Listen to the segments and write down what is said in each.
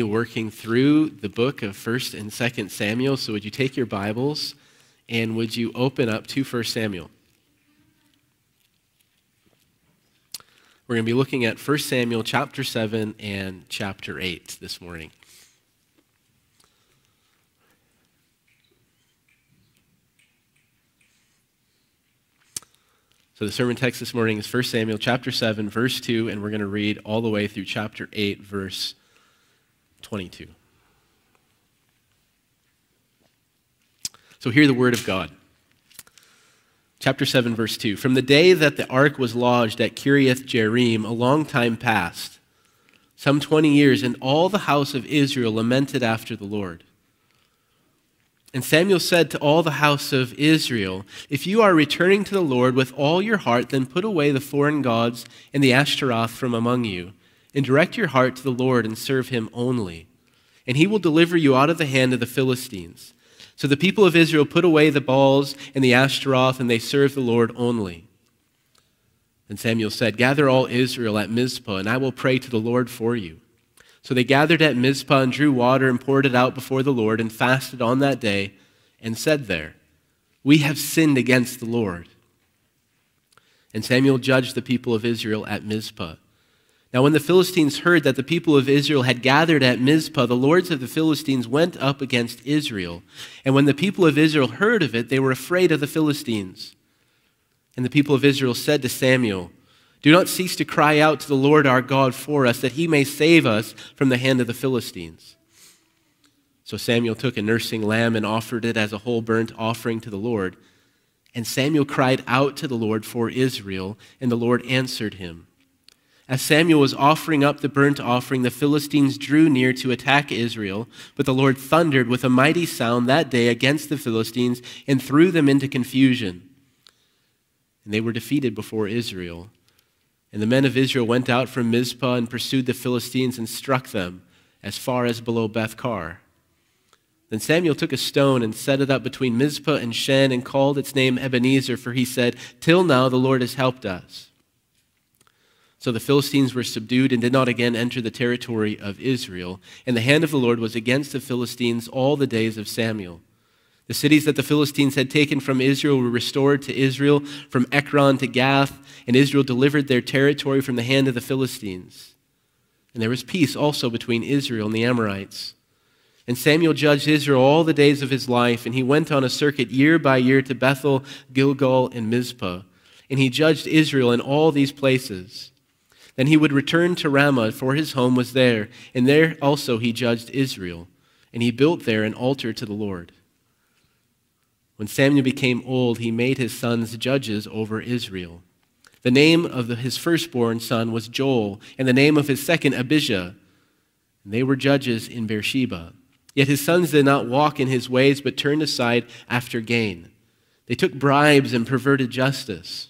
continue working through the book of 1st and 2nd Samuel. So, would you take your Bibles and would you open up to 1 Samuel? We're going to be looking at 1 Samuel chapter 7 and chapter 8 this morning. So the sermon text this morning is 1 Samuel chapter 7, verse 2, and we're going to read all the way through chapter 8, verse 22. So hear the word of God. Chapter 7, verse 2. From the day that the ark was lodged at Kiriath Jearim, a long time passed, some 20 years, and all the house of Israel lamented after the Lord. And Samuel said to all the house of Israel, If you are returning to the Lord with all your heart, then put away the foreign gods and the Ashtaroth from among you, and direct your heart to the Lord and serve him only. And he will deliver you out of the hand of the Philistines. So the people of Israel put away the Baals and the Ashtaroth, and they served the Lord only. And Samuel said, Gather all Israel at Mizpah, and I will pray to the Lord for you. So they gathered at Mizpah and drew water and poured it out before the Lord and fasted on that day and said there, We have sinned against the Lord. And Samuel judged the people of Israel at Mizpah. Now, when the Philistines heard that the people of Israel had gathered at Mizpah, the lords of the Philistines went up against Israel. And when the people of Israel heard of it, they were afraid of the Philistines. And the people of Israel said to Samuel, do not cease to cry out to the Lord our God for us, that he may save us from the hand of the Philistines. So Samuel took a nursing lamb and offered it as a whole burnt offering to the Lord. And Samuel cried out to the Lord for Israel, and the Lord answered him. As Samuel was offering up the burnt offering, the Philistines drew near to attack Israel, but the Lord thundered with a mighty sound that day against the Philistines and threw them into confusion. And they were defeated before Israel. And the men of Israel went out from Mizpah and pursued the Philistines and struck them as far as below Beth-car. Then Samuel took a stone and set it up between Mizpah and Shen and called its name Ebenezer, for he said, Till now the Lord has helped us. So the Philistines were subdued and did not again enter the territory of Israel. And the hand of the Lord was against the Philistines all the days of Samuel. The cities that the Philistines had taken from Israel were restored to Israel, from Ekron to Gath, and Israel delivered their territory from the hand of the Philistines. And there was peace also between Israel and the Amorites. And Samuel judged Israel all the days of his life, and he went on a circuit year by year to Bethel, Gilgal, and Mizpah. And he judged Israel in all these places. Then he would return to Ramah, for his home was there, and there also he judged Israel. And he built there an altar to the Lord. When Samuel became old, he made his sons judges over Israel. The name of the, his firstborn son was Joel, and the name of his second Abijah. And they were judges in Beersheba. Yet his sons did not walk in his ways, but turned aside after gain. They took bribes and perverted justice.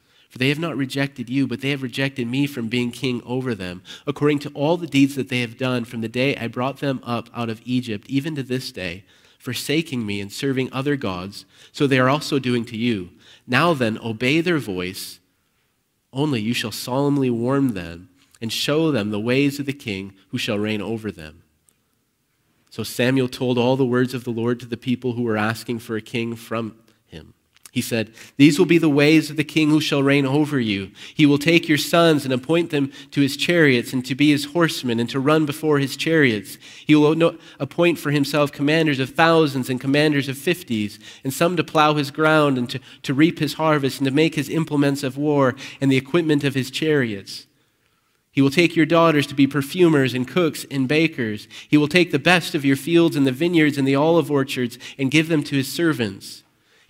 For they have not rejected you, but they have rejected me from being king over them, according to all the deeds that they have done from the day I brought them up out of Egypt, even to this day forsaking me and serving other gods, so they are also doing to you. Now then, obey their voice. Only you shall solemnly warn them and show them the ways of the king who shall reign over them. So Samuel told all the words of the Lord to the people who were asking for a king from. He said, These will be the ways of the king who shall reign over you. He will take your sons and appoint them to his chariots and to be his horsemen and to run before his chariots. He will appoint for himself commanders of thousands and commanders of fifties, and some to plow his ground and to, to reap his harvest and to make his implements of war and the equipment of his chariots. He will take your daughters to be perfumers and cooks and bakers. He will take the best of your fields and the vineyards and the olive orchards and give them to his servants.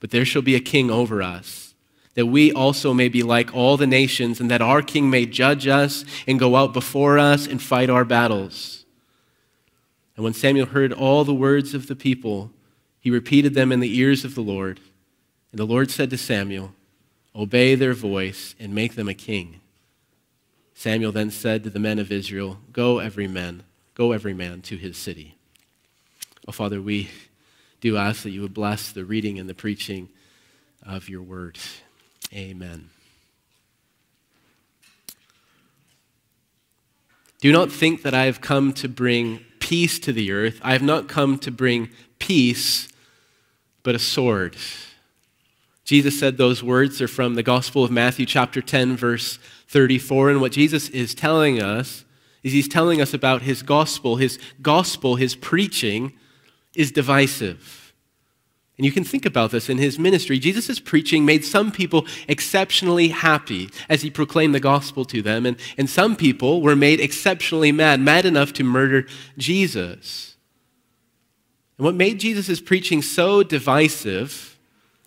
but there shall be a king over us, that we also may be like all the nations, and that our king may judge us and go out before us and fight our battles. And when Samuel heard all the words of the people, he repeated them in the ears of the Lord. And the Lord said to Samuel, Obey their voice and make them a king. Samuel then said to the men of Israel, Go every man, go every man to his city. Oh, Father, we do ask that you would bless the reading and the preaching of your word. Amen. Do not think that I have come to bring peace to the earth. I have not come to bring peace, but a sword. Jesus said those words. They're from the Gospel of Matthew, chapter 10, verse 34. And what Jesus is telling us is he's telling us about his gospel. His gospel, his preaching, is divisive. And you can think about this in his ministry. Jesus' preaching made some people exceptionally happy as he proclaimed the gospel to them, and, and some people were made exceptionally mad, mad enough to murder Jesus. And what made Jesus' preaching so divisive,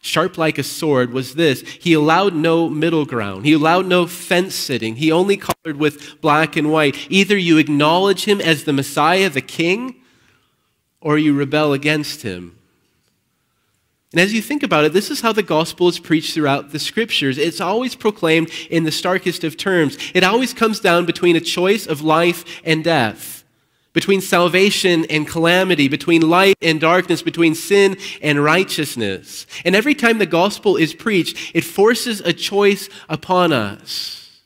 sharp like a sword, was this he allowed no middle ground, he allowed no fence sitting, he only colored with black and white. Either you acknowledge him as the Messiah, the King, or you rebel against him. And as you think about it, this is how the gospel is preached throughout the scriptures. It's always proclaimed in the starkest of terms. It always comes down between a choice of life and death, between salvation and calamity, between light and darkness, between sin and righteousness. And every time the gospel is preached, it forces a choice upon us.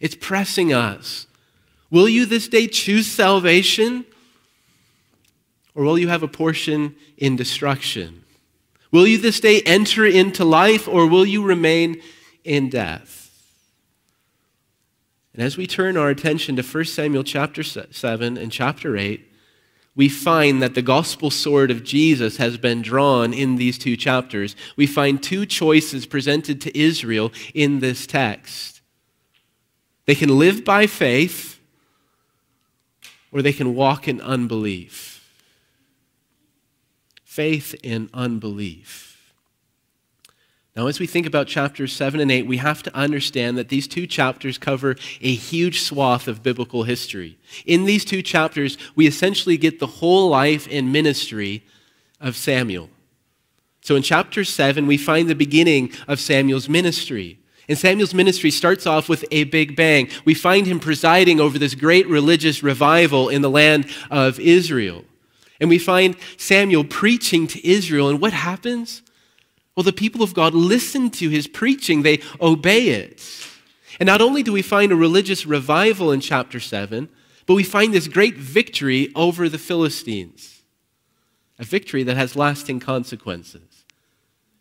It's pressing us. Will you this day choose salvation or will you have a portion in destruction? Will you this day enter into life, or will you remain in death? And as we turn our attention to 1 Samuel chapter 7 and chapter 8, we find that the gospel sword of Jesus has been drawn in these two chapters. We find two choices presented to Israel in this text. They can live by faith, or they can walk in unbelief faith in unbelief. Now, as we think about chapters 7 and 8, we have to understand that these two chapters cover a huge swath of biblical history. In these two chapters, we essentially get the whole life and ministry of Samuel. So in chapter 7, we find the beginning of Samuel's ministry. And Samuel's ministry starts off with a big bang. We find him presiding over this great religious revival in the land of Israel. And we find Samuel preaching to Israel. And what happens? Well, the people of God listen to his preaching, they obey it. And not only do we find a religious revival in chapter 7, but we find this great victory over the Philistines. A victory that has lasting consequences.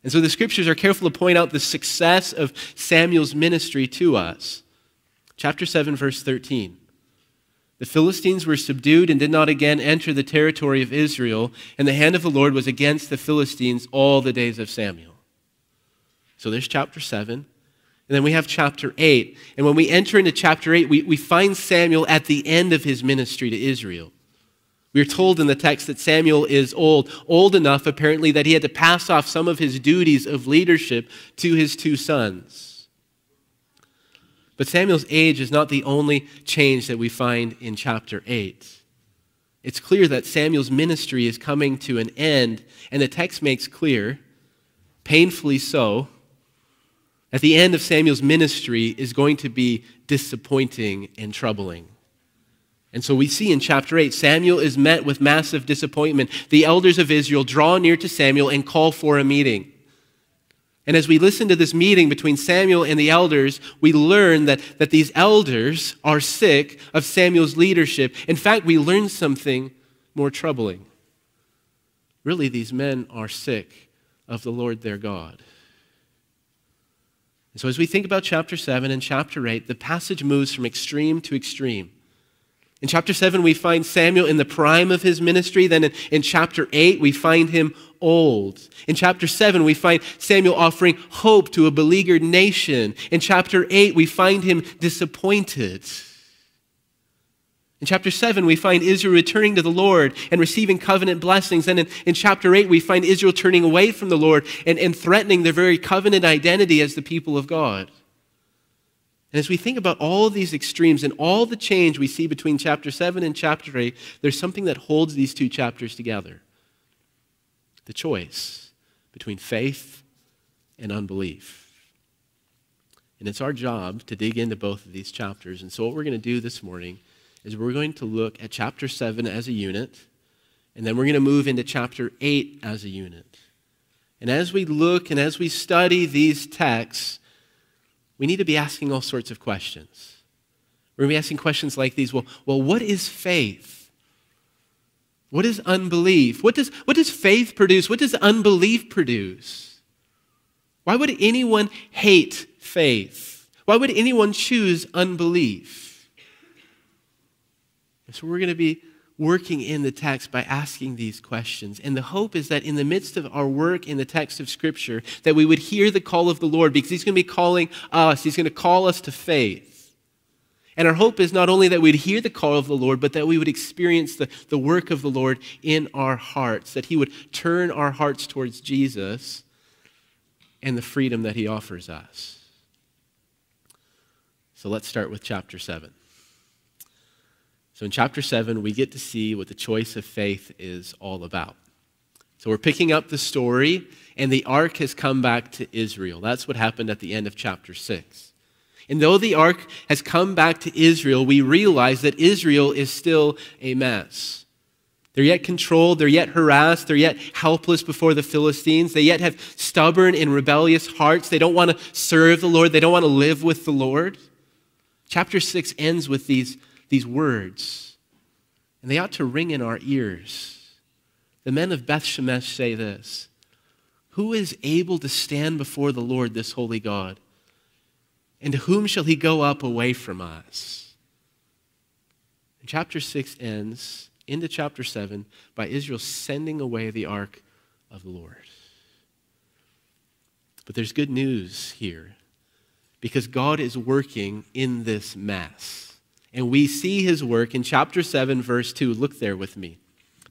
And so the scriptures are careful to point out the success of Samuel's ministry to us. Chapter 7, verse 13. The Philistines were subdued and did not again enter the territory of Israel, and the hand of the Lord was against the Philistines all the days of Samuel. So there's chapter 7. And then we have chapter 8. And when we enter into chapter 8, we, we find Samuel at the end of his ministry to Israel. We are told in the text that Samuel is old, old enough apparently that he had to pass off some of his duties of leadership to his two sons. But Samuel's age is not the only change that we find in chapter 8. It's clear that Samuel's ministry is coming to an end, and the text makes clear, painfully so, that the end of Samuel's ministry is going to be disappointing and troubling. And so we see in chapter 8, Samuel is met with massive disappointment. The elders of Israel draw near to Samuel and call for a meeting. And as we listen to this meeting between Samuel and the elders, we learn that, that these elders are sick of Samuel's leadership. In fact, we learn something more troubling. Really, these men are sick of the Lord their God. And so, as we think about chapter 7 and chapter 8, the passage moves from extreme to extreme. In chapter 7, we find Samuel in the prime of his ministry. Then in, in, chapter 8, we find him old. In chapter 7, we find Samuel offering hope to a beleaguered nation. In chapter 8, we find him disappointed. In chapter 7, we find Israel returning to the Lord and receiving covenant blessings. And in, in chapter 8, we find Israel turning away from the Lord and, and threatening their very covenant identity as the people of God. And as we think about all these extremes and all the change we see between chapter 7 and chapter 8, there's something that holds these two chapters together the choice between faith and unbelief. And it's our job to dig into both of these chapters. And so, what we're going to do this morning is we're going to look at chapter 7 as a unit, and then we're going to move into chapter 8 as a unit. And as we look and as we study these texts, we need to be asking all sorts of questions. We're going to be asking questions like these well, well what is faith? What is unbelief? What does, what does faith produce? What does unbelief produce? Why would anyone hate faith? Why would anyone choose unbelief? so we're going to be working in the text by asking these questions. And the hope is that in the midst of our work in the text of Scripture, that we would hear the call of the Lord because He's going to be calling us, He's going to call us to faith. And our hope is not only that we'd hear the call of the Lord, but that we would experience the, the work of the Lord in our hearts, that He would turn our hearts towards Jesus and the freedom that He offers us. So let's start with chapter 7. So in chapter 7, we get to see what the choice of faith is all about. So we're picking up the story, and the ark has come back to Israel. That's what happened at the end of chapter 6. And though the ark has come back to Israel, we realize that Israel is still a mess. They're yet controlled, they're yet harassed, they're yet helpless before the Philistines. They yet have stubborn and rebellious hearts. They don't want to serve the Lord, they don't want to live with the Lord. Chapter 6 ends with these these words, and they ought to ring in our ears. The men of Beth Shemesh say this Who is able to stand before the Lord, this holy God? And to whom shall he go up away from us? And chapter 6 ends into chapter 7 by Israel sending away the ark of the Lord. But there's good news here because God is working in this mess. And we see his work in chapter 7, verse 2. Look there with me.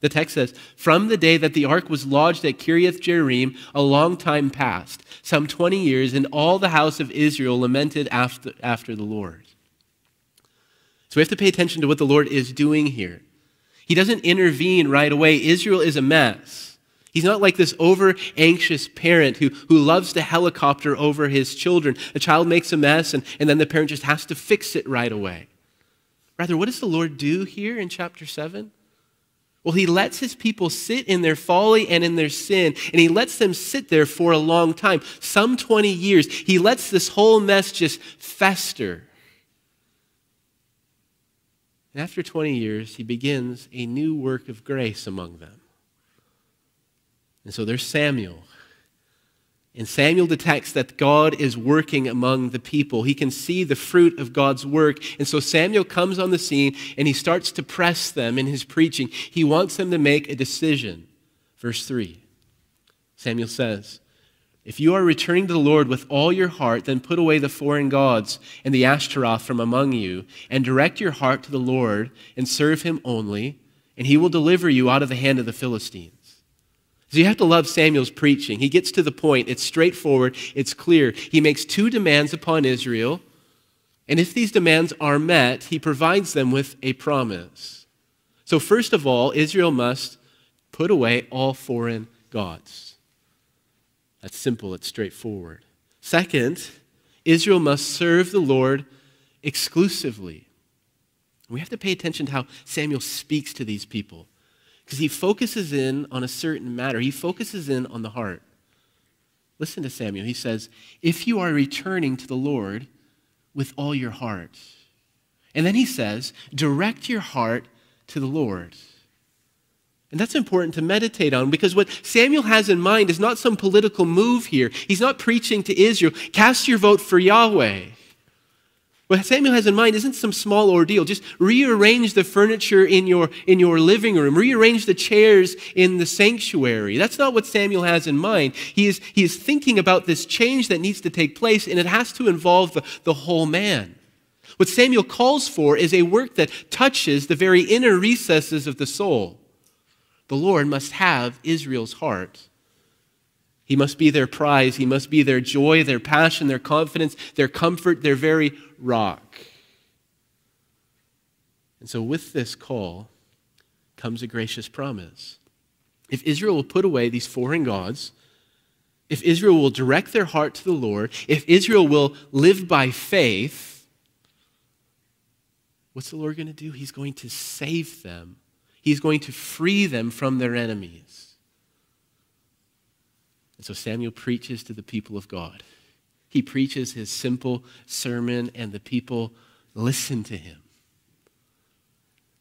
The text says, From the day that the ark was lodged at Kiriath Jearim, a long time passed, some 20 years, and all the house of Israel lamented after, after the Lord. So we have to pay attention to what the Lord is doing here. He doesn't intervene right away. Israel is a mess. He's not like this over anxious parent who, who loves to helicopter over his children. A child makes a mess, and, and then the parent just has to fix it right away. Rather, what does the Lord do here in chapter 7? Well, he lets his people sit in their folly and in their sin, and he lets them sit there for a long time, some 20 years. He lets this whole mess just fester. And after 20 years, he begins a new work of grace among them. And so there's Samuel, and Samuel detects that God is working among the people. He can see the fruit of God's work. And so Samuel comes on the scene and he starts to press them in his preaching. He wants them to make a decision. Verse 3 Samuel says, If you are returning to the Lord with all your heart, then put away the foreign gods and the Ashtaroth from among you, and direct your heart to the Lord and serve him only, and he will deliver you out of the hand of the Philistines. So you have to love Samuel's preaching. He gets to the point, it's straightforward, it's clear. He makes two demands upon Israel, and if these demands are met, he provides them with a promise. So, first of all, Israel must put away all foreign gods. That's simple, it's straightforward. Second, Israel must serve the Lord exclusively. We have to pay attention to how Samuel speaks to these people because he focuses in on a certain matter. He focuses in on the heart. Listen to Samuel. He says, If you are returning to the Lord with all your heart. And then he says, Direct your heart to the Lord. And that's important to meditate on because what Samuel has in mind is not some political move here. He's not preaching to Israel, cast your vote for Yahweh. What Samuel has in mind isn't some small ordeal. Just rearrange the furniture in your, in your living room, rearrange the chairs in the sanctuary. That's not what Samuel has in mind. He is, he is thinking about this change that needs to take place, and it has to involve the, the whole man. What Samuel calls for is a work that touches the very inner recesses of the soul. The Lord must have Israel's heart. He must be their prize. He must be their joy, their passion, their confidence, their comfort, their very rock. And so, with this call comes a gracious promise. If Israel will put away these foreign gods, if Israel will direct their heart to the Lord, if Israel will live by faith, what's the Lord going to do? He's going to save them, He's going to free them from their enemies. And so Samuel preaches to the people of God. He preaches his simple sermon, and the people listen to him.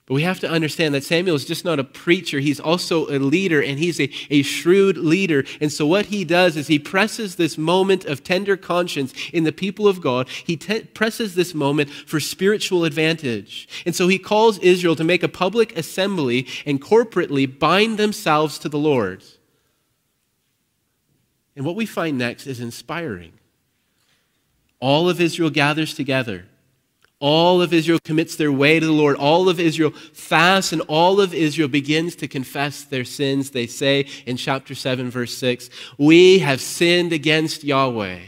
But we have to understand that Samuel is just not a preacher, he's also a leader, and he's a, a shrewd leader. And so, what he does is he presses this moment of tender conscience in the people of God. He te- presses this moment for spiritual advantage. And so, he calls Israel to make a public assembly and corporately bind themselves to the Lord. And what we find next is inspiring. All of Israel gathers together. All of Israel commits their way to the Lord. All of Israel fasts, and all of Israel begins to confess their sins. They say in chapter 7, verse 6, We have sinned against Yahweh.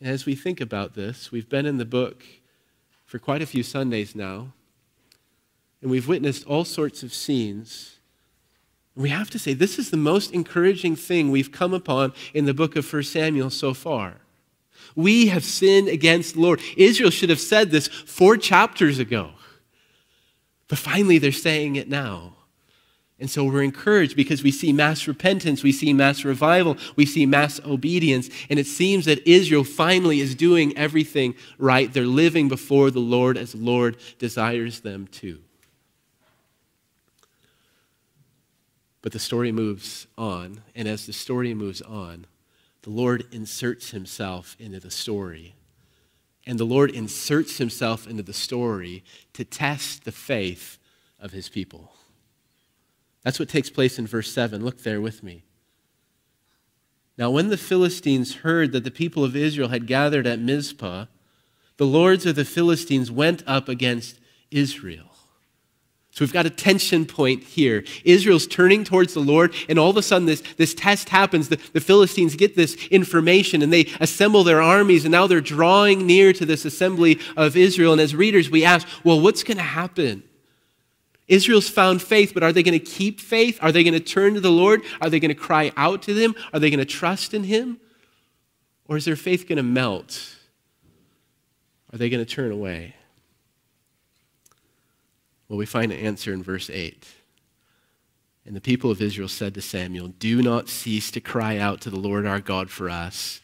And as we think about this, we've been in the book for quite a few Sundays now, and we've witnessed all sorts of scenes we have to say, this is the most encouraging thing we've come upon in the book of 1 Samuel so far. We have sinned against the Lord. Israel should have said this four chapters ago. But finally, they're saying it now. And so we're encouraged because we see mass repentance, we see mass revival, we see mass obedience. And it seems that Israel finally is doing everything right. They're living before the Lord as the Lord desires them to. But the story moves on, and as the story moves on, the Lord inserts himself into the story. And the Lord inserts himself into the story to test the faith of his people. That's what takes place in verse 7. Look there with me. Now, when the Philistines heard that the people of Israel had gathered at Mizpah, the lords of the Philistines went up against Israel. So we've got a tension point here. Israel's turning towards the Lord, and all of a sudden this, this test happens. The, the Philistines get this information and they assemble their armies, and now they're drawing near to this assembly of Israel. And as readers, we ask, well, what's going to happen? Israel's found faith, but are they going to keep faith? Are they going to turn to the Lord? Are they going to cry out to Him? Are they going to trust in Him? Or is their faith going to melt? Are they going to turn away? Well, we find an answer in verse 8. And the people of Israel said to Samuel, Do not cease to cry out to the Lord our God for us,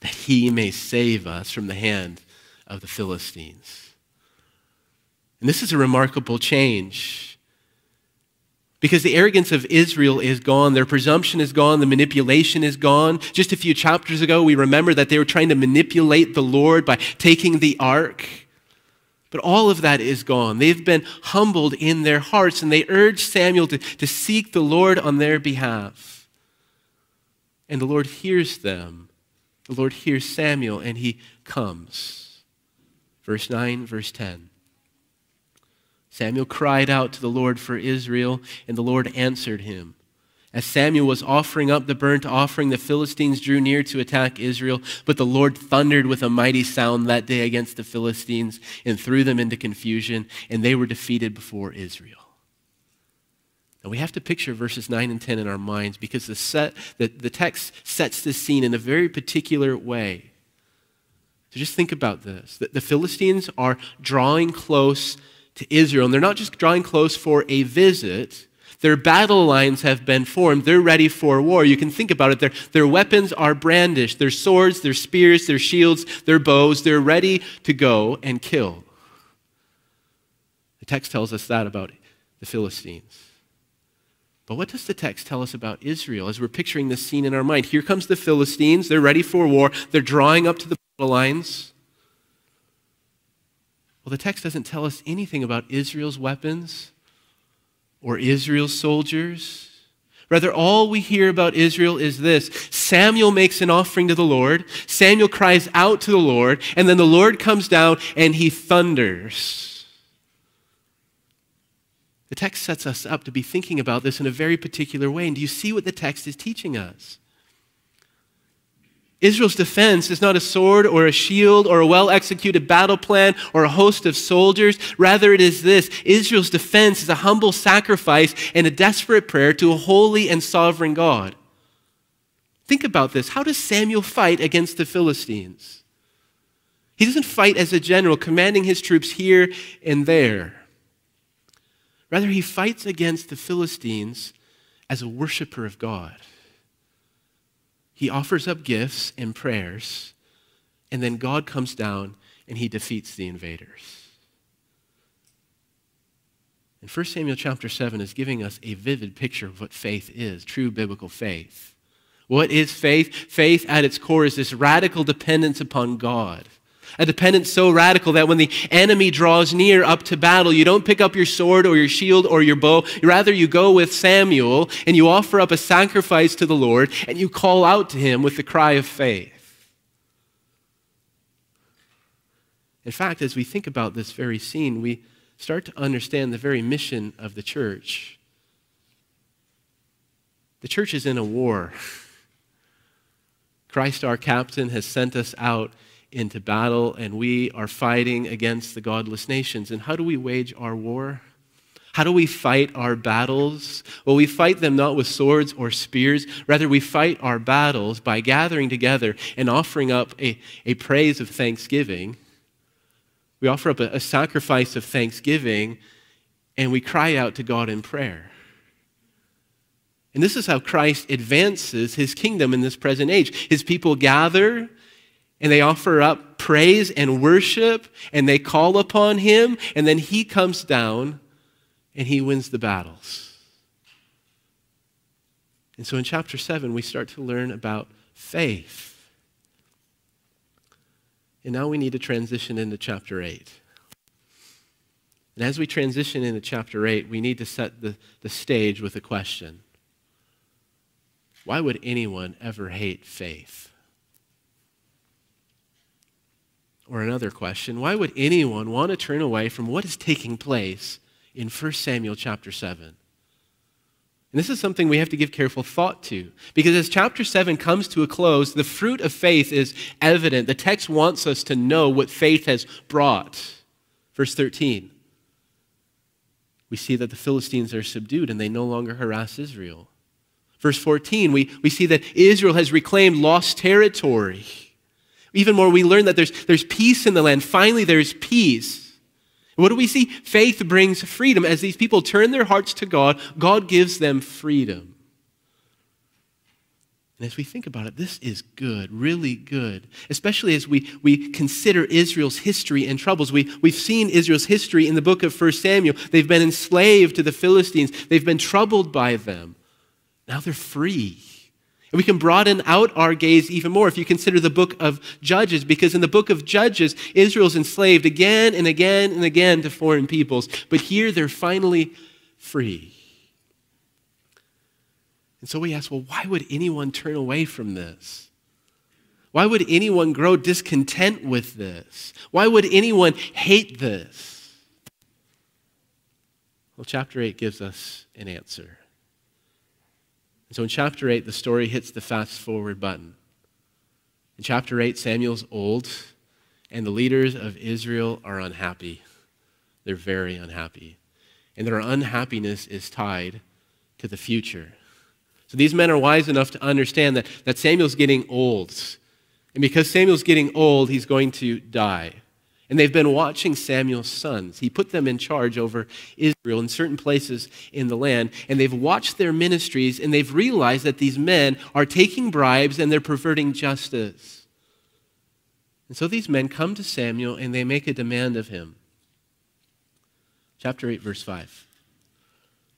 that he may save us from the hand of the Philistines. And this is a remarkable change. Because the arrogance of Israel is gone, their presumption is gone, the manipulation is gone. Just a few chapters ago, we remember that they were trying to manipulate the Lord by taking the ark. But all of that is gone. They've been humbled in their hearts, and they urge Samuel to, to seek the Lord on their behalf. And the Lord hears them. The Lord hears Samuel, and he comes. Verse 9, verse 10. Samuel cried out to the Lord for Israel, and the Lord answered him. As Samuel was offering up the burnt offering, the Philistines drew near to attack Israel, but the Lord thundered with a mighty sound that day against the Philistines and threw them into confusion, and they were defeated before Israel. Now we have to picture verses 9 and 10 in our minds because the, set, the, the text sets this scene in a very particular way. So just think about this. The, the Philistines are drawing close to Israel, and they're not just drawing close for a visit their battle lines have been formed. They're ready for war. You can think about it. Their, their weapons are brandished their swords, their spears, their shields, their bows. They're ready to go and kill. The text tells us that about the Philistines. But what does the text tell us about Israel as we're picturing this scene in our mind? Here comes the Philistines. They're ready for war. They're drawing up to the battle lines. Well, the text doesn't tell us anything about Israel's weapons or Israel's soldiers. Rather, all we hear about Israel is this Samuel makes an offering to the Lord, Samuel cries out to the Lord, and then the Lord comes down and he thunders. The text sets us up to be thinking about this in a very particular way. And do you see what the text is teaching us? Israel's defense is not a sword or a shield or a well executed battle plan or a host of soldiers. Rather, it is this Israel's defense is a humble sacrifice and a desperate prayer to a holy and sovereign God. Think about this. How does Samuel fight against the Philistines? He doesn't fight as a general, commanding his troops here and there. Rather, he fights against the Philistines as a worshiper of God he offers up gifts and prayers, and then God comes down and he defeats the invaders. And 1 Samuel chapter 7 is giving us a vivid picture of what faith is, true biblical faith. What is faith? Faith at its core is this radical dependence upon God. A dependence so radical that when the enemy draws near up to battle, you don't pick up your sword or your shield or your bow. Rather, you go with Samuel and you offer up a sacrifice to the Lord and you call out to him with the cry of faith. In fact, as we think about this very scene, we start to understand the very mission of the church. The church is in a war. Christ, our captain, has sent us out into battle and we are fighting against the godless nations. And how do we wage our war? How do we fight our battles? Well, we fight them not with swords or spears. Rather, we fight our battles by gathering together and offering up a, a praise of thanksgiving. We offer up a, a sacrifice of thanksgiving and we cry out to God in prayer. And this is how Christ advances his kingdom in this present age. His people gather and they offer up praise and worship and they call upon him and then he comes down and he wins the battles. And so in chapter 7 we start to learn about faith. And now we need to transition into chapter 8. And as we transition into chapter 8, we need to set the, the stage with a question Why would anyone ever hate faith? Or another question, why would anyone want to turn away from what is taking place in 1 Samuel chapter 7? And this is something we have to give careful thought to. Because as chapter 7 comes to a close, the fruit of faith is evident. The text wants us to know what faith has brought. Verse 13 we see that the Philistines are subdued and they no longer harass Israel. Verse 14, we, we see that Israel has reclaimed lost territory. Even more, we learn that there's, there's peace in the land. Finally, there's peace. what do we see? Faith brings freedom. As these people turn their hearts to God, God gives them freedom. And as we think about it, this is good, really good, especially as we, we consider Israel's history and troubles. We, we've seen Israel's history in the book of 1 Samuel. They've been enslaved to the Philistines, they've been troubled by them. Now they're free. And we can broaden out our gaze even more if you consider the book of Judges, because in the book of Judges, Israel's enslaved again and again and again to foreign peoples. But here they're finally free. And so we ask, well, why would anyone turn away from this? Why would anyone grow discontent with this? Why would anyone hate this? Well, chapter 8 gives us an answer. And so in chapter 8, the story hits the fast forward button. In chapter 8, Samuel's old, and the leaders of Israel are unhappy. They're very unhappy. And their unhappiness is tied to the future. So these men are wise enough to understand that, that Samuel's getting old. And because Samuel's getting old, he's going to die. And they've been watching Samuel's sons. He put them in charge over Israel in certain places in the land. And they've watched their ministries and they've realized that these men are taking bribes and they're perverting justice. And so these men come to Samuel and they make a demand of him. Chapter 8, verse 5.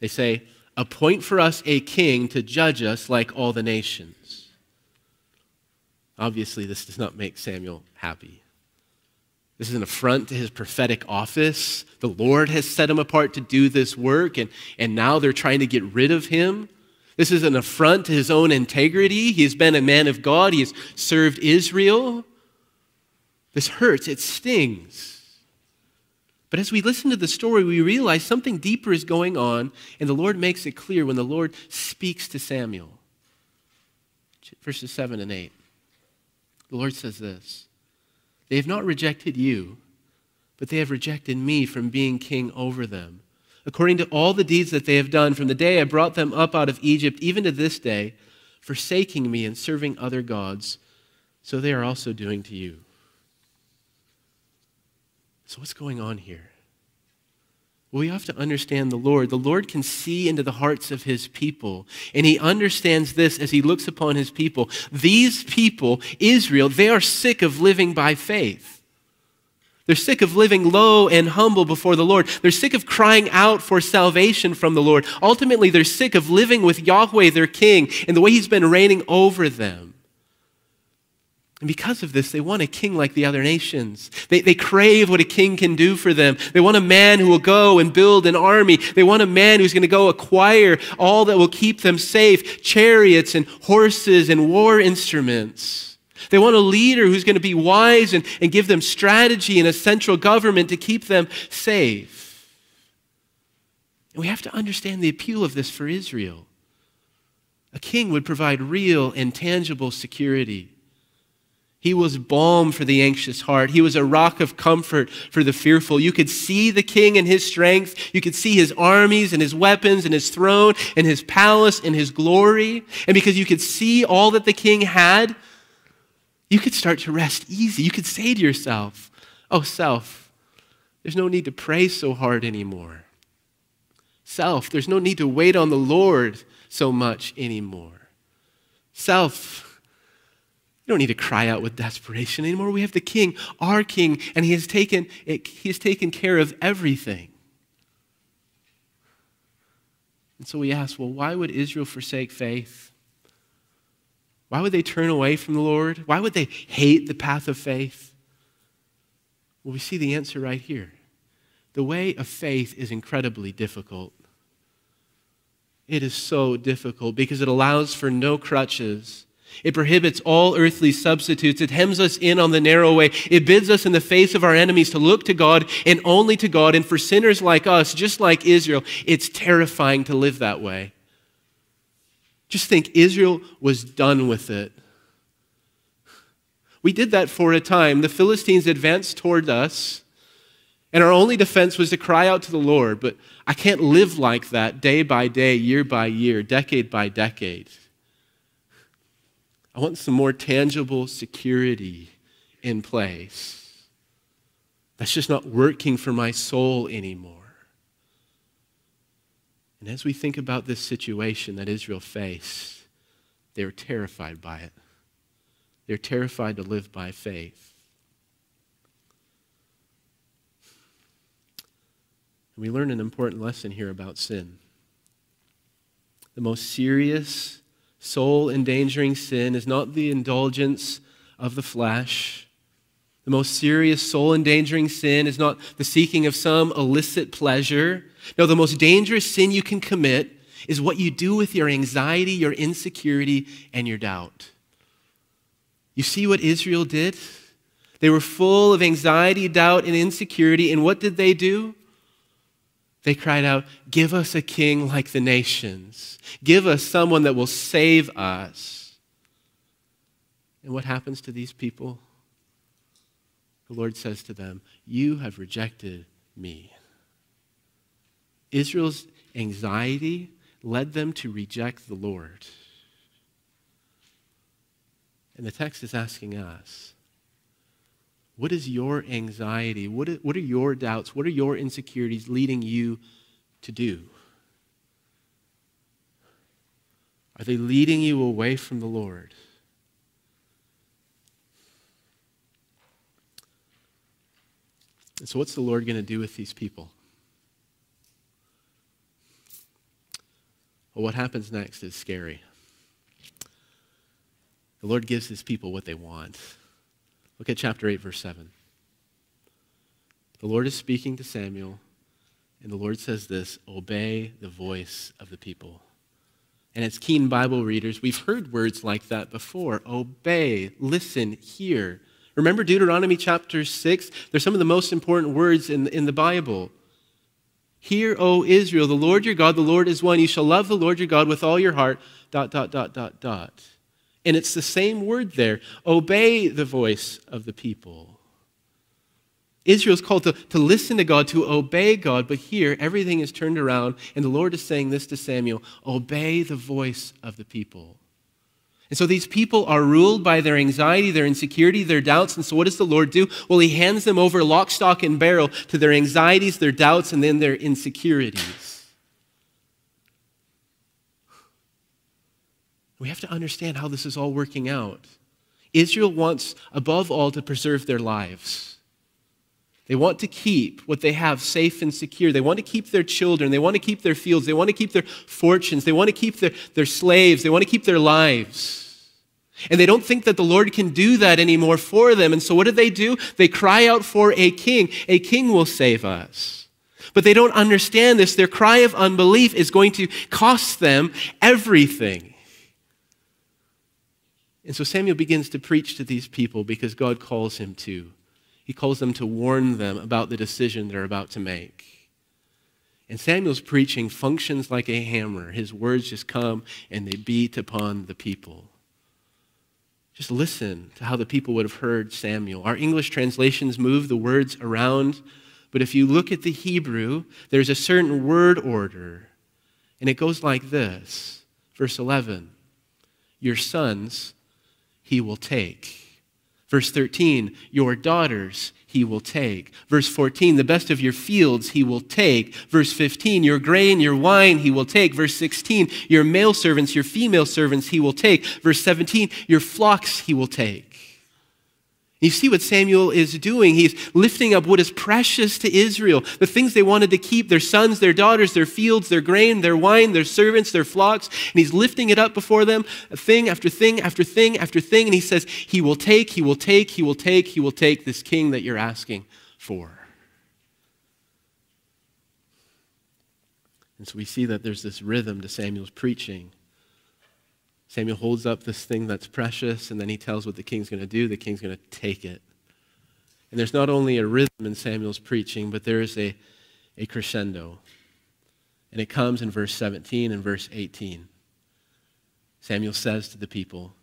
They say, appoint for us a king to judge us like all the nations. Obviously, this does not make Samuel happy. This is an affront to his prophetic office. The Lord has set him apart to do this work, and, and now they're trying to get rid of him. This is an affront to his own integrity. He has been a man of God, he has served Israel. This hurts, it stings. But as we listen to the story, we realize something deeper is going on, and the Lord makes it clear when the Lord speaks to Samuel. Verses 7 and 8. The Lord says this They have not rejected you, but they have rejected me from being king over them according to all the deeds that they have done from the day I brought them up out of Egypt, even to this day, forsaking me and serving other gods, so they are also doing to you. So, what's going on here? We have to understand the Lord. The Lord can see into the hearts of his people, and he understands this as he looks upon his people. These people, Israel, they are sick of living by faith. They're sick of living low and humble before the Lord. They're sick of crying out for salvation from the Lord. Ultimately, they're sick of living with Yahweh, their king, and the way he's been reigning over them. And because of this, they want a king like the other nations. They, they crave what a king can do for them. They want a man who will go and build an army. They want a man who's going to go acquire all that will keep them safe chariots and horses and war instruments. They want a leader who's going to be wise and, and give them strategy and a central government to keep them safe. And we have to understand the appeal of this for Israel. A king would provide real and tangible security. He was balm for the anxious heart. He was a rock of comfort for the fearful. You could see the king and his strength. You could see his armies and his weapons and his throne and his palace and his glory. And because you could see all that the king had, you could start to rest easy. You could say to yourself, Oh, self, there's no need to pray so hard anymore. Self, there's no need to wait on the Lord so much anymore. Self, you don't need to cry out with desperation anymore. We have the King, our King, and He has taken, he has taken care of everything. And so we ask, well, why would Israel forsake faith? Why would they turn away from the Lord? Why would they hate the path of faith? Well, we see the answer right here. The way of faith is incredibly difficult. It is so difficult because it allows for no crutches. It prohibits all earthly substitutes. It hems us in on the narrow way. It bids us in the face of our enemies to look to God and only to God. And for sinners like us, just like Israel, it's terrifying to live that way. Just think Israel was done with it. We did that for a time. The Philistines advanced toward us, and our only defense was to cry out to the Lord. But I can't live like that day by day, year by year, decade by decade. I want some more tangible security in place. That's just not working for my soul anymore. And as we think about this situation that Israel faced, they were terrified by it. They're terrified to live by faith. And we learn an important lesson here about sin. The most serious, soul endangering sin is not the indulgence of the flesh. The most serious, soul endangering sin is not the seeking of some illicit pleasure. No, the most dangerous sin you can commit is what you do with your anxiety, your insecurity, and your doubt. You see what Israel did? They were full of anxiety, doubt, and insecurity, and what did they do? They cried out, Give us a king like the nations. Give us someone that will save us. And what happens to these people? The Lord says to them, You have rejected me. Israel's anxiety led them to reject the Lord. And the text is asking us what is your anxiety? What, is, what are your doubts? What are your insecurities leading you to do? Are they leading you away from the Lord? And so, what's the Lord going to do with these people? Well, what happens next is scary. The Lord gives his people what they want. Look at chapter 8, verse 7. The Lord is speaking to Samuel, and the Lord says this Obey the voice of the people. And as keen Bible readers, we've heard words like that before obey, listen, hear. Remember Deuteronomy chapter 6? They're some of the most important words in, in the Bible. Hear, O Israel, the Lord your God, the Lord is one. You shall love the Lord your God with all your heart. Dot, dot, dot, dot, dot. And it's the same word there. Obey the voice of the people. Israel's called to, to listen to God, to obey God, but here everything is turned around, and the Lord is saying this to Samuel obey the voice of the people. And so these people are ruled by their anxiety, their insecurity, their doubts. And so what does the Lord do? Well, He hands them over lock, stock, and barrel to their anxieties, their doubts, and then their insecurities. We have to understand how this is all working out. Israel wants, above all, to preserve their lives. They want to keep what they have safe and secure. They want to keep their children. They want to keep their fields. They want to keep their fortunes. They want to keep their, their slaves. They want to keep their lives. And they don't think that the Lord can do that anymore for them. And so what do they do? They cry out for a king. A king will save us. But they don't understand this. Their cry of unbelief is going to cost them everything. And so Samuel begins to preach to these people because God calls him to. He calls them to warn them about the decision they're about to make. And Samuel's preaching functions like a hammer. His words just come and they beat upon the people. Just listen to how the people would have heard Samuel. Our English translations move the words around, but if you look at the Hebrew, there's a certain word order. And it goes like this Verse 11 Your sons he will take. Verse 13, your daughters he will take. Verse 14, the best of your fields he will take. Verse 15, your grain, your wine he will take. Verse 16, your male servants, your female servants he will take. Verse 17, your flocks he will take. You see what Samuel is doing. He's lifting up what is precious to Israel, the things they wanted to keep their sons, their daughters, their fields, their grain, their wine, their servants, their flocks. And he's lifting it up before them, thing after thing after thing after thing. And he says, He will take, He will take, He will take, He will take this king that you're asking for. And so we see that there's this rhythm to Samuel's preaching. Samuel holds up this thing that's precious, and then he tells what the king's going to do. The king's going to take it. And there's not only a rhythm in Samuel's preaching, but there is a, a crescendo. And it comes in verse 17 and verse 18. Samuel says to the people,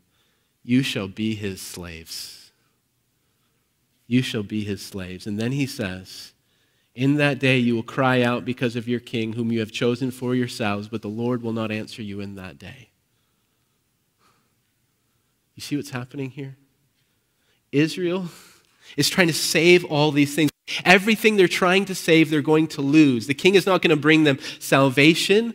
You shall be his slaves. You shall be his slaves. And then he says, In that day you will cry out because of your king, whom you have chosen for yourselves, but the Lord will not answer you in that day. You see what's happening here? Israel is trying to save all these things. Everything they're trying to save, they're going to lose. The king is not going to bring them salvation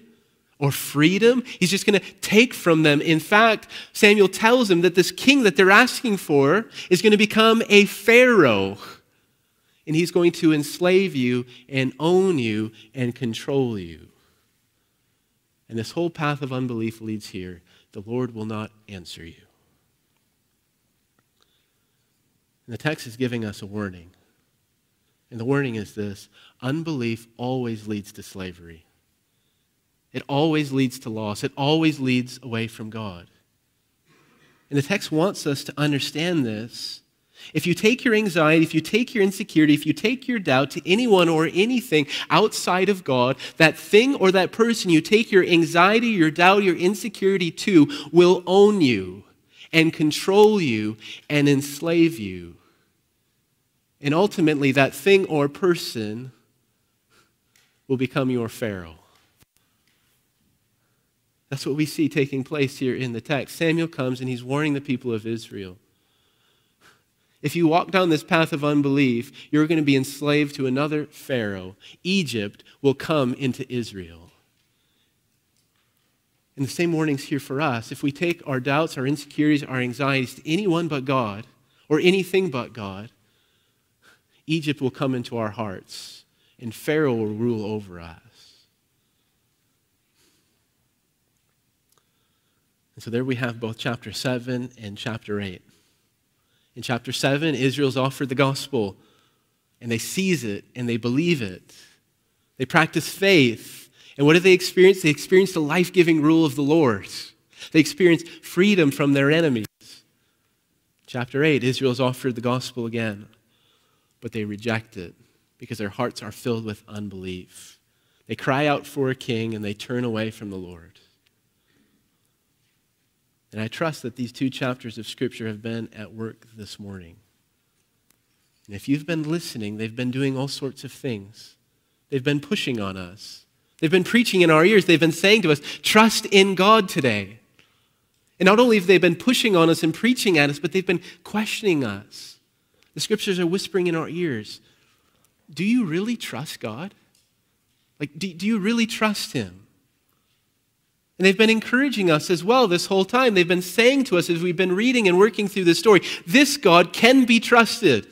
or freedom. He's just going to take from them. In fact, Samuel tells them that this king that they're asking for is going to become a Pharaoh. And he's going to enslave you and own you and control you. And this whole path of unbelief leads here. The Lord will not answer you. And the text is giving us a warning. And the warning is this unbelief always leads to slavery, it always leads to loss, it always leads away from God. And the text wants us to understand this. If you take your anxiety, if you take your insecurity, if you take your doubt to anyone or anything outside of God, that thing or that person you take your anxiety, your doubt, your insecurity to will own you and control you and enslave you. And ultimately, that thing or person will become your Pharaoh. That's what we see taking place here in the text. Samuel comes and he's warning the people of Israel. If you walk down this path of unbelief, you're going to be enslaved to another Pharaoh. Egypt will come into Israel. And the same warning's here for us. If we take our doubts, our insecurities, our anxieties to anyone but God, or anything but God, Egypt will come into our hearts, and Pharaoh will rule over us. And so there we have both chapter 7 and chapter 8. In chapter 7, Israel's offered the gospel, and they seize it and they believe it. They practice faith. And what do they experience? They experience the life giving rule of the Lord. They experience freedom from their enemies. Chapter 8, Israel's offered the gospel again, but they reject it because their hearts are filled with unbelief. They cry out for a king and they turn away from the Lord. And I trust that these two chapters of Scripture have been at work this morning. And if you've been listening, they've been doing all sorts of things. They've been pushing on us. They've been preaching in our ears. They've been saying to us, trust in God today. And not only have they been pushing on us and preaching at us, but they've been questioning us. The scriptures are whispering in our ears Do you really trust God? Like, do, do you really trust Him? And they've been encouraging us as well this whole time. They've been saying to us as we've been reading and working through this story this God can be trusted.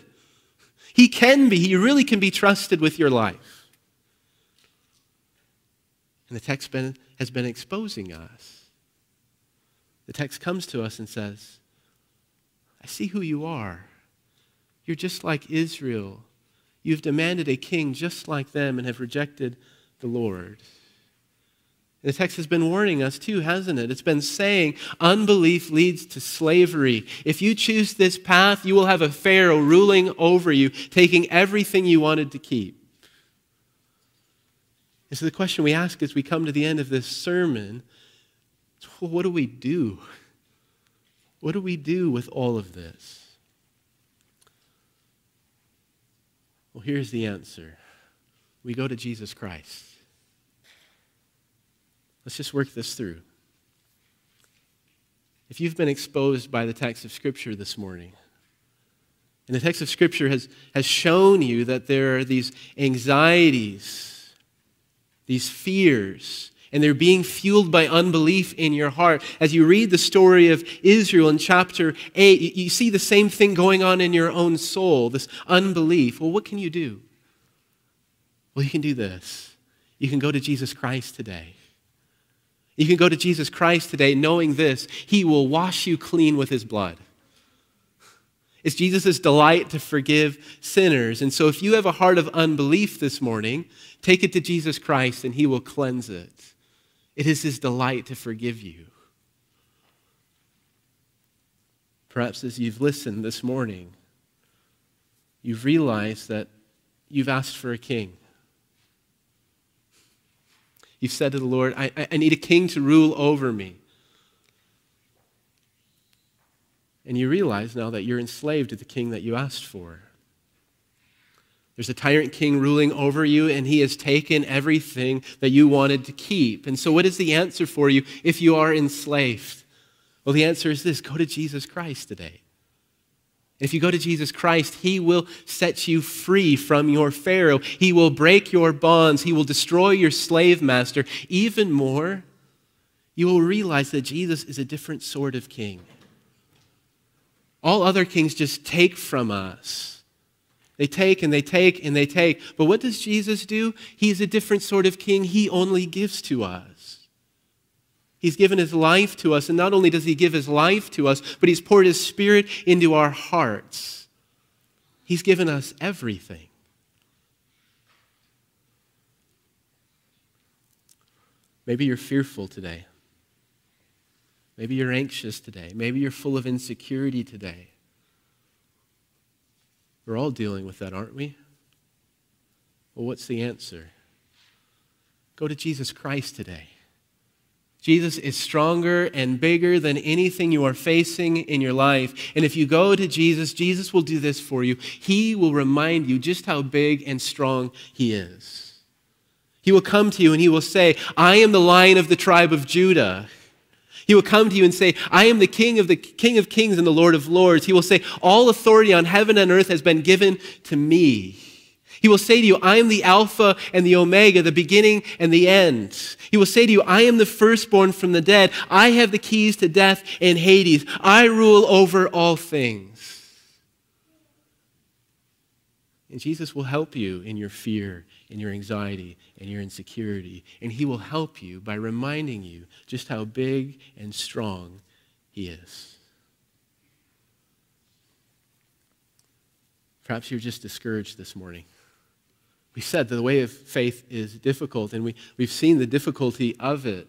He can be, He really can be trusted with your life. And the text been, has been exposing us. The text comes to us and says, I see who you are. You're just like Israel. You've demanded a king just like them and have rejected the Lord. The text has been warning us too, hasn't it? It's been saying unbelief leads to slavery. If you choose this path, you will have a Pharaoh ruling over you, taking everything you wanted to keep. And so the question we ask as we come to the end of this sermon is well, what do we do? What do we do with all of this? Well, here's the answer we go to Jesus Christ. Let's just work this through. If you've been exposed by the text of Scripture this morning, and the text of Scripture has, has shown you that there are these anxieties, these fears, and they're being fueled by unbelief in your heart. As you read the story of Israel in chapter 8, you see the same thing going on in your own soul, this unbelief. Well, what can you do? Well, you can do this. You can go to Jesus Christ today. You can go to Jesus Christ today knowing this He will wash you clean with His blood. It's Jesus' delight to forgive sinners. And so if you have a heart of unbelief this morning, take it to Jesus Christ and He will cleanse it. It is His delight to forgive you. Perhaps as you've listened this morning, you've realized that you've asked for a king. You've said to the Lord, I, I need a king to rule over me. And you realize now that you're enslaved to the king that you asked for. There's a tyrant king ruling over you, and he has taken everything that you wanted to keep. And so, what is the answer for you if you are enslaved? Well, the answer is this go to Jesus Christ today. If you go to Jesus Christ, He will set you free from your Pharaoh. He will break your bonds. He will destroy your slave master. Even more, you will realize that Jesus is a different sort of king. All other kings just take from us. They take and they take and they take. But what does Jesus do? He's a different sort of king. He only gives to us. He's given his life to us, and not only does he give his life to us, but he's poured his spirit into our hearts. He's given us everything. Maybe you're fearful today. Maybe you're anxious today. Maybe you're full of insecurity today. We're all dealing with that, aren't we? Well, what's the answer? Go to Jesus Christ today. Jesus is stronger and bigger than anything you are facing in your life. And if you go to Jesus, Jesus will do this for you. He will remind you just how big and strong He is. He will come to you and He will say, I am the lion of the tribe of Judah. He will come to you and say, I am the king of the king of kings and the Lord of lords. He will say, All authority on heaven and earth has been given to me. He will say to you, I am the Alpha and the Omega, the beginning and the end. He will say to you, I am the firstborn from the dead. I have the keys to death and Hades. I rule over all things. And Jesus will help you in your fear, in your anxiety, and your insecurity. And he will help you by reminding you just how big and strong he is. Perhaps you're just discouraged this morning. We said that the way of faith is difficult, and we, we've seen the difficulty of it.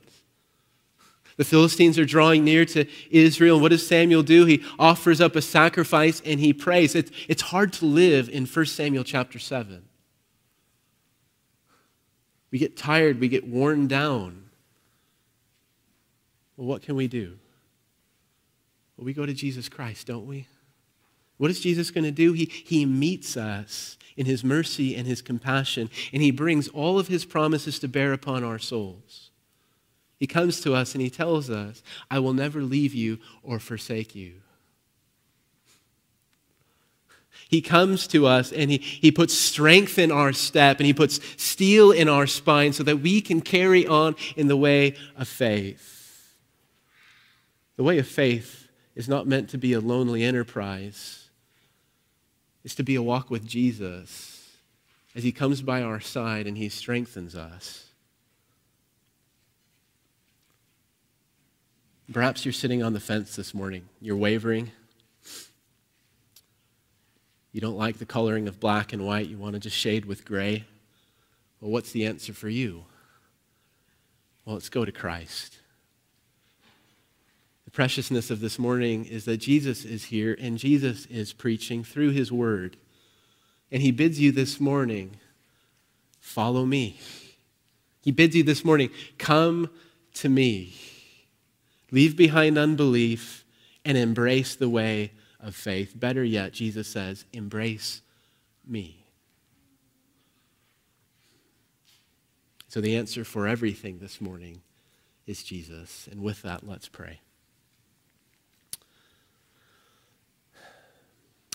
The Philistines are drawing near to Israel. What does Samuel do? He offers up a sacrifice and he prays. It's, it's hard to live in 1 Samuel chapter 7. We get tired, we get worn down. Well, what can we do? Well, we go to Jesus Christ, don't we? What is Jesus going to do? He, he meets us in his mercy and his compassion, and he brings all of his promises to bear upon our souls. He comes to us and he tells us, I will never leave you or forsake you. He comes to us and he, he puts strength in our step and he puts steel in our spine so that we can carry on in the way of faith. The way of faith is not meant to be a lonely enterprise, it's to be a walk with Jesus as he comes by our side and he strengthens us. Perhaps you're sitting on the fence this morning. You're wavering. You don't like the coloring of black and white. You want to just shade with gray. Well, what's the answer for you? Well, let's go to Christ. The preciousness of this morning is that Jesus is here and Jesus is preaching through his word. And he bids you this morning, follow me. He bids you this morning, come to me. Leave behind unbelief and embrace the way of faith. Better yet, Jesus says, embrace me. So, the answer for everything this morning is Jesus. And with that, let's pray.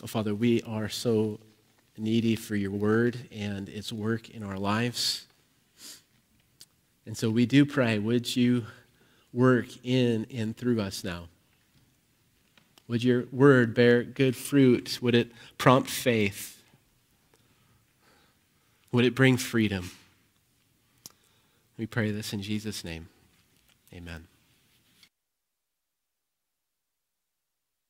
Oh, Father, we are so needy for your word and its work in our lives. And so we do pray, would you work in and through us now? Would your word bear good fruit? Would it prompt faith? Would it bring freedom? We pray this in Jesus' name. Amen.